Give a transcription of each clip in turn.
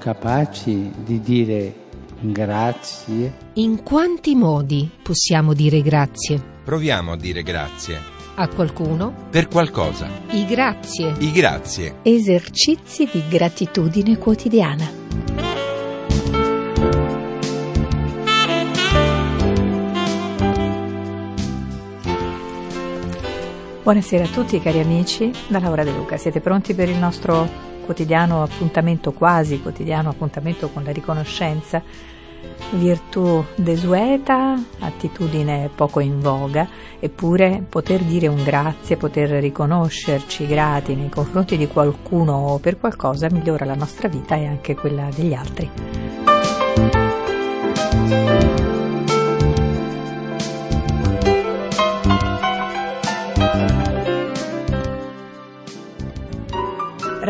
Capaci di dire grazie? In quanti modi possiamo dire grazie? Proviamo a dire grazie. A qualcuno? Per qualcosa. I grazie. I grazie. Esercizi di gratitudine quotidiana. Buonasera a tutti cari amici da Laura De Luca. Siete pronti per il nostro quotidiano appuntamento, quasi quotidiano appuntamento con la riconoscenza? Virtù desueta, attitudine poco in voga, eppure poter dire un grazie, poter riconoscerci grati nei confronti di qualcuno o per qualcosa migliora la nostra vita e anche quella degli altri.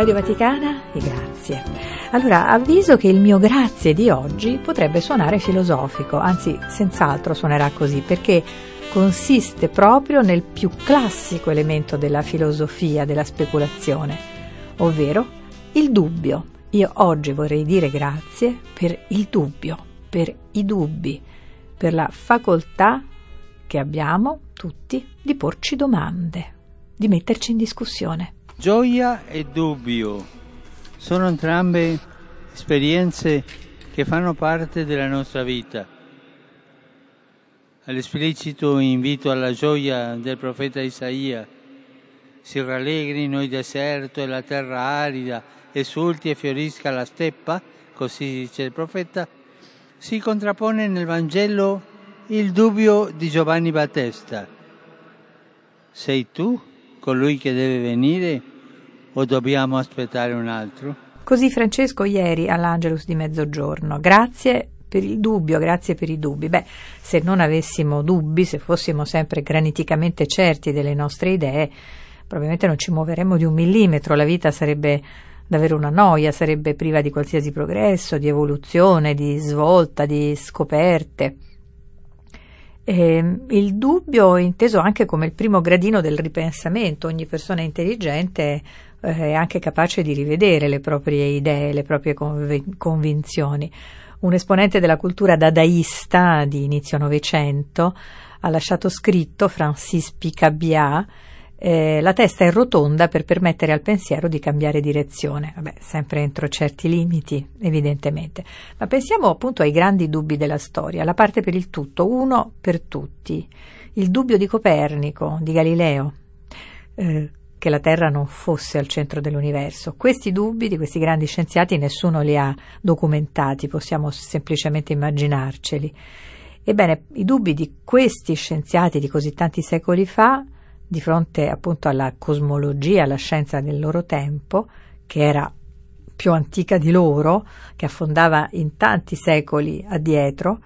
Radio Vaticana e grazie. Allora, avviso che il mio grazie di oggi potrebbe suonare filosofico, anzi senz'altro suonerà così, perché consiste proprio nel più classico elemento della filosofia, della speculazione, ovvero il dubbio. Io oggi vorrei dire grazie per il dubbio, per i dubbi, per la facoltà che abbiamo tutti di porci domande, di metterci in discussione. Gioia e dubbio sono entrambe esperienze che fanno parte della nostra vita. All'esplicito invito alla gioia del profeta Isaia, si rallegrino il deserto e la terra arida, esulti e fiorisca la steppa, così dice il profeta, si contrappone nel Vangelo il dubbio di Giovanni Battista. Sei tu colui che deve venire o dobbiamo aspettare un altro? Così Francesco ieri all'Angelus di mezzogiorno. Grazie per il dubbio, grazie per i dubbi. Beh, se non avessimo dubbi, se fossimo sempre graniticamente certi delle nostre idee, probabilmente non ci muoveremmo di un millimetro, la vita sarebbe davvero una noia, sarebbe priva di qualsiasi progresso, di evoluzione, di svolta, di scoperte. E il dubbio inteso anche come il primo gradino del ripensamento, ogni persona intelligente eh, è anche capace di rivedere le proprie idee, le proprie conv- convinzioni. Un esponente della cultura dadaista di inizio Novecento ha lasciato scritto, Francis Picabia, eh, la testa è rotonda per permettere al pensiero di cambiare direzione, Vabbè, sempre entro certi limiti, evidentemente. Ma pensiamo appunto ai grandi dubbi della storia, la parte per il tutto, uno per tutti. Il dubbio di Copernico, di Galileo, eh, che la Terra non fosse al centro dell'universo. Questi dubbi di questi grandi scienziati nessuno li ha documentati, possiamo semplicemente immaginarceli. Ebbene, i dubbi di questi scienziati di così tanti secoli fa, di fronte appunto alla cosmologia, alla scienza del loro tempo, che era più antica di loro, che affondava in tanti secoli addietro,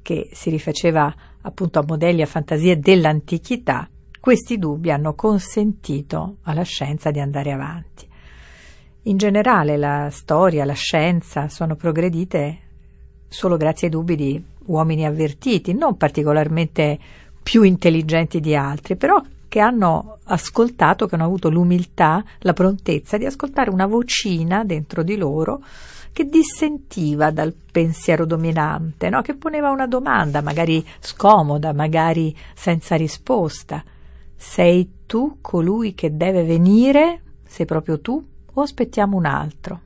che si rifaceva appunto a modelli, a fantasie dell'antichità, questi dubbi hanno consentito alla scienza di andare avanti. In generale la storia, la scienza sono progredite solo grazie ai dubbi di uomini avvertiti, non particolarmente più intelligenti di altri, però che hanno ascoltato, che hanno avuto l'umiltà, la prontezza di ascoltare una vocina dentro di loro che dissentiva dal pensiero dominante, no? che poneva una domanda, magari scomoda, magari senza risposta. Sei tu colui che deve venire? Sei proprio tu? O aspettiamo un altro?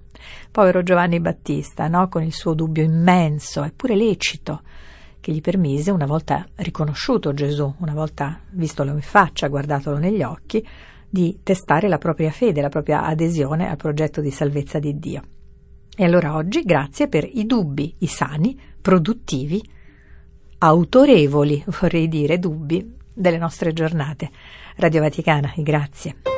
Povero Giovanni Battista, no? con il suo dubbio immenso, eppure lecito, che gli permise, una volta riconosciuto Gesù, una volta vistolo in faccia, guardatolo negli occhi, di testare la propria fede, la propria adesione al progetto di salvezza di Dio. E allora oggi grazie per i dubbi, i sani, produttivi, autorevoli, vorrei dire, dubbi delle nostre giornate. Radio Vaticana, grazie.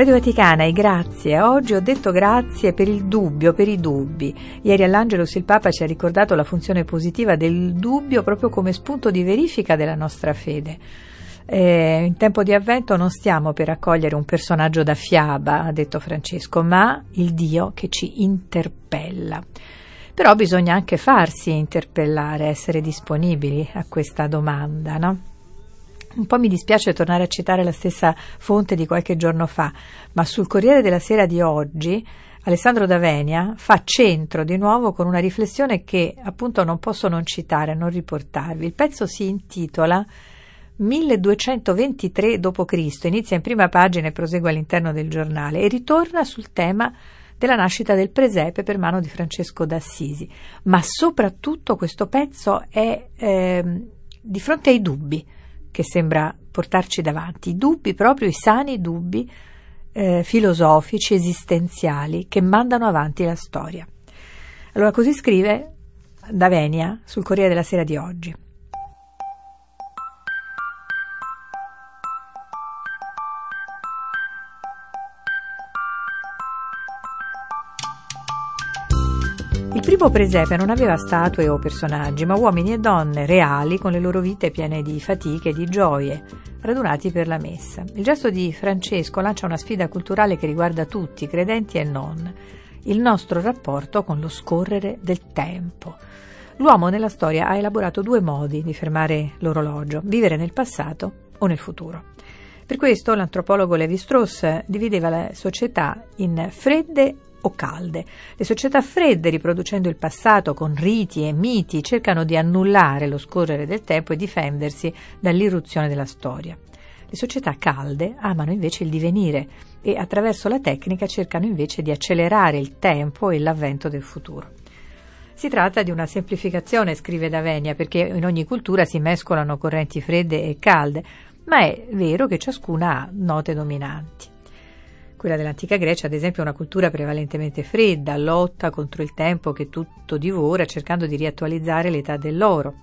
Radio Vaticana e grazie. Oggi ho detto grazie per il dubbio, per i dubbi. Ieri all'Angelus il Papa ci ha ricordato la funzione positiva del dubbio proprio come spunto di verifica della nostra fede. Eh, in tempo di avvento non stiamo per accogliere un personaggio da fiaba, ha detto Francesco, ma il Dio che ci interpella. Però bisogna anche farsi interpellare, essere disponibili a questa domanda, no? Un po' mi dispiace tornare a citare la stessa fonte di qualche giorno fa, ma sul Corriere della Sera di oggi Alessandro Davenia fa centro di nuovo con una riflessione che appunto non posso non citare, non riportarvi. Il pezzo si intitola 1223 d.C., inizia in prima pagina e prosegue all'interno del giornale e ritorna sul tema della nascita del presepe per mano di Francesco d'Assisi. Ma soprattutto questo pezzo è ehm, di fronte ai dubbi che sembra portarci davanti, dubbi, proprio i sani dubbi eh, filosofici, esistenziali, che mandano avanti la storia. Allora così scrive Davenia sul Corriere della Sera di oggi. Primo presepe non aveva statue o personaggi, ma uomini e donne reali con le loro vite piene di fatiche e di gioie, radunati per la messa. Il gesto di Francesco lancia una sfida culturale che riguarda tutti, credenti e non, il nostro rapporto con lo scorrere del tempo. L'uomo nella storia ha elaborato due modi di fermare l'orologio, vivere nel passato o nel futuro. Per questo l'antropologo Levi Strauss divideva la società in fredde o calde. Le società fredde, riproducendo il passato con riti e miti, cercano di annullare lo scorrere del tempo e difendersi dall'irruzione della storia. Le società calde amano invece il divenire e attraverso la tecnica cercano invece di accelerare il tempo e l'avvento del futuro. Si tratta di una semplificazione, scrive Davenia, perché in ogni cultura si mescolano correnti fredde e calde, ma è vero che ciascuna ha note dominanti. Quella dell'antica Grecia, ad esempio, è una cultura prevalentemente fredda, lotta contro il tempo che tutto divora, cercando di riattualizzare l'età dell'oro.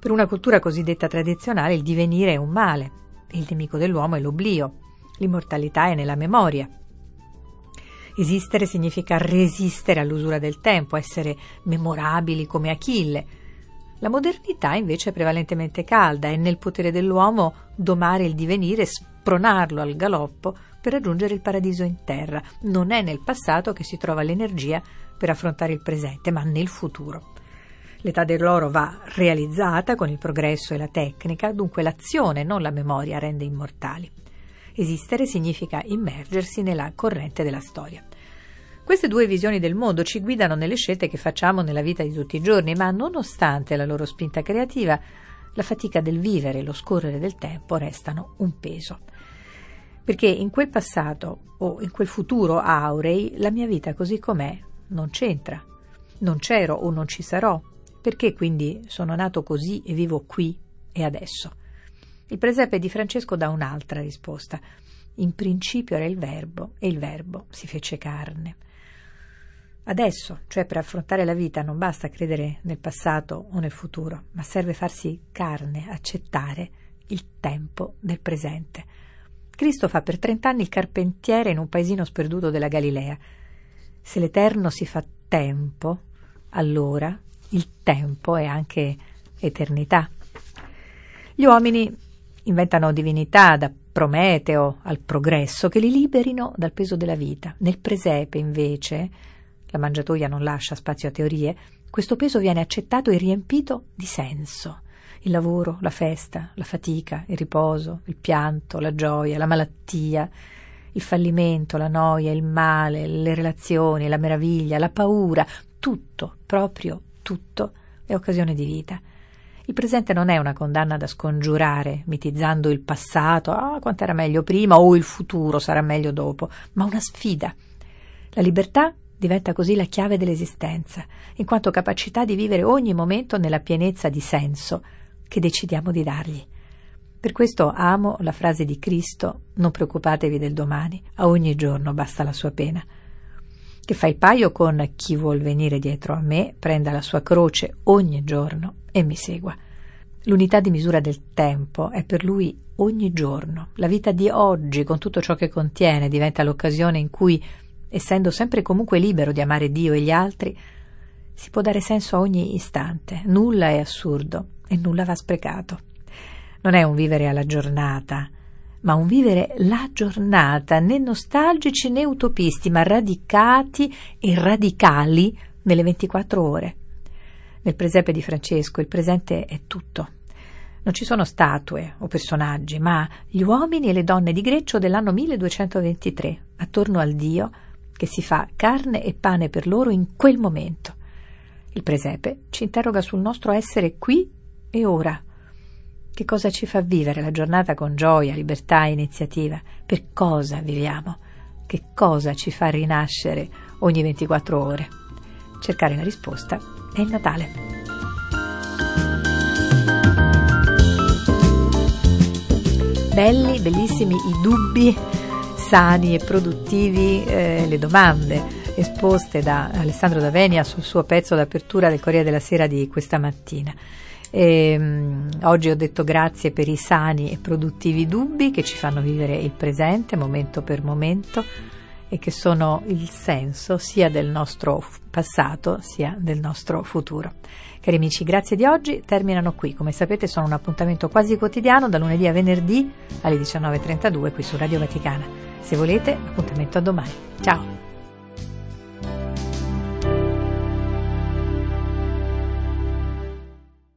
Per una cultura cosiddetta tradizionale il divenire è un male, il nemico dell'uomo è l'oblio, l'immortalità è nella memoria. Esistere significa resistere all'usura del tempo, essere memorabili come Achille. La modernità invece è prevalentemente calda, è nel potere dell'uomo domare il divenire, spronarlo al galoppo per raggiungere il paradiso in terra. Non è nel passato che si trova l'energia per affrontare il presente, ma nel futuro. L'età dell'oro va realizzata con il progresso e la tecnica, dunque l'azione, non la memoria, rende immortali. Esistere significa immergersi nella corrente della storia. Queste due visioni del mondo ci guidano nelle scelte che facciamo nella vita di tutti i giorni, ma nonostante la loro spinta creativa, la fatica del vivere e lo scorrere del tempo restano un peso. Perché in quel passato o in quel futuro aurei la mia vita così com'è non c'entra. Non c'ero o non ci sarò. Perché quindi sono nato così e vivo qui e adesso? Il presepe di Francesco dà un'altra risposta. In principio era il verbo e il verbo si fece carne. Adesso, cioè per affrontare la vita, non basta credere nel passato o nel futuro, ma serve farsi carne, accettare il tempo del presente. Cristo fa per trent'anni il carpentiere in un paesino sperduto della Galilea. Se l'Eterno si fa tempo, allora il tempo è anche eternità. Gli uomini inventano divinità da Prometeo al progresso che li liberino dal peso della vita. Nel presepe, invece, la mangiatoia non lascia spazio a teorie, questo peso viene accettato e riempito di senso. Il lavoro, la festa, la fatica, il riposo, il pianto, la gioia, la malattia, il fallimento, la noia, il male, le relazioni, la meraviglia, la paura, tutto, proprio tutto, è occasione di vita. Il presente non è una condanna da scongiurare, mitizzando il passato, ah, quanto era meglio prima, o il futuro sarà meglio dopo, ma una sfida. La libertà diventa così la chiave dell'esistenza, in quanto capacità di vivere ogni momento nella pienezza di senso che decidiamo di dargli. Per questo amo la frase di Cristo non preoccupatevi del domani, a ogni giorno basta la sua pena, che fa il paio con chi vuol venire dietro a me, prenda la sua croce ogni giorno e mi segua. L'unità di misura del tempo è per lui ogni giorno. La vita di oggi, con tutto ciò che contiene, diventa l'occasione in cui essendo sempre comunque libero di amare Dio e gli altri, si può dare senso a ogni istante, nulla è assurdo e nulla va sprecato. Non è un vivere alla giornata, ma un vivere la giornata, né nostalgici né utopisti, ma radicati e radicali nelle 24 ore. Nel presepe di Francesco il presente è tutto. Non ci sono statue o personaggi, ma gli uomini e le donne di Greccio dell'anno 1223, attorno al Dio che si fa carne e pane per loro in quel momento. Il presepe ci interroga sul nostro essere qui e ora. Che cosa ci fa vivere la giornata con gioia, libertà e iniziativa? Per cosa viviamo? Che cosa ci fa rinascere ogni 24 ore? Cercare la risposta è il Natale. Belli, bellissimi i dubbi sani e produttivi eh, le domande esposte da Alessandro Davenia sul suo pezzo d'apertura del Corriere della Sera di questa mattina. E, um, oggi ho detto grazie per i sani e produttivi dubbi che ci fanno vivere il presente momento per momento e che sono il senso sia del nostro passato sia del nostro futuro. Cari amici, grazie di oggi terminano qui. Come sapete sono un appuntamento quasi quotidiano da lunedì a venerdì alle 19.32 qui su Radio Vaticana. Se volete, appuntamento a domani. Ciao!